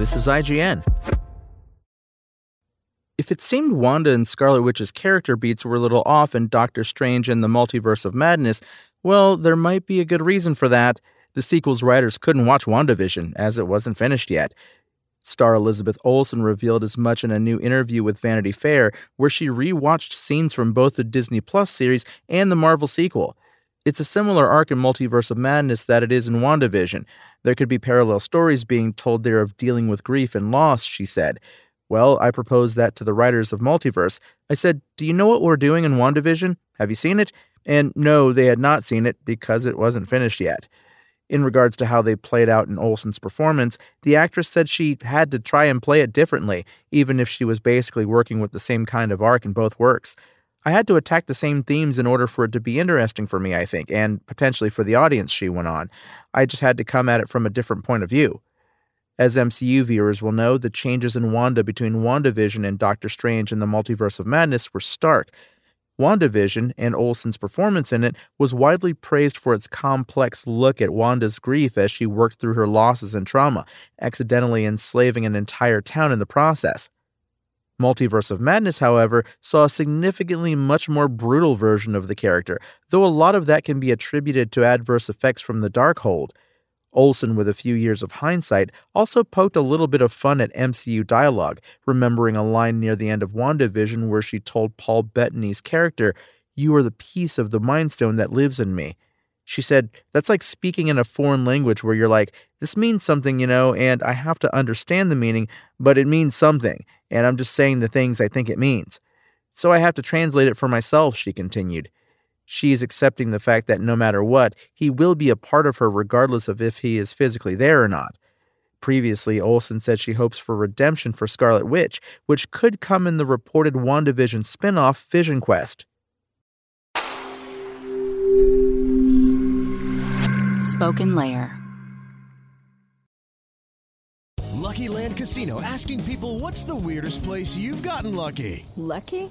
This is IGN. If it seemed Wanda and Scarlet Witch's character beats were a little off in Doctor Strange and the Multiverse of Madness, well, there might be a good reason for that. The sequel's writers couldn't watch WandaVision, as it wasn't finished yet. Star Elizabeth Olsen revealed as much in a new interview with Vanity Fair, where she rewatched scenes from both the Disney Plus series and the Marvel sequel. It's a similar arc in Multiverse of Madness that it is in WandaVision. There could be parallel stories being told there of dealing with grief and loss, she said. Well, I proposed that to the writers of Multiverse. I said, Do you know what we're doing in WandaVision? Have you seen it? And no, they had not seen it because it wasn't finished yet. In regards to how they played out in Olsen's performance, the actress said she had to try and play it differently, even if she was basically working with the same kind of arc in both works. I had to attack the same themes in order for it to be interesting for me, I think, and potentially for the audience, she went on. I just had to come at it from a different point of view. As MCU viewers will know, the changes in Wanda between WandaVision and Doctor Strange in the Multiverse of Madness were stark. WandaVision and Olsen's performance in it was widely praised for its complex look at Wanda's grief as she worked through her losses and trauma, accidentally enslaving an entire town in the process. Multiverse of Madness, however, saw a significantly much more brutal version of the character, though a lot of that can be attributed to adverse effects from the Darkhold. Olsen, with a few years of hindsight, also poked a little bit of fun at MCU dialogue, remembering a line near the end of WandaVision where she told Paul Bettany's character, You are the piece of the Mind Stone that lives in me. She said, That's like speaking in a foreign language where you're like, This means something, you know, and I have to understand the meaning, but it means something, and I'm just saying the things I think it means. So I have to translate it for myself, she continued. She is accepting the fact that no matter what, he will be a part of her regardless of if he is physically there or not. Previously, Olsen said she hopes for redemption for Scarlet Witch, which could come in the reported WandaVision spin off Vision Quest. Spoken Layer. Lucky Land Casino asking people what's the weirdest place you've gotten lucky? Lucky?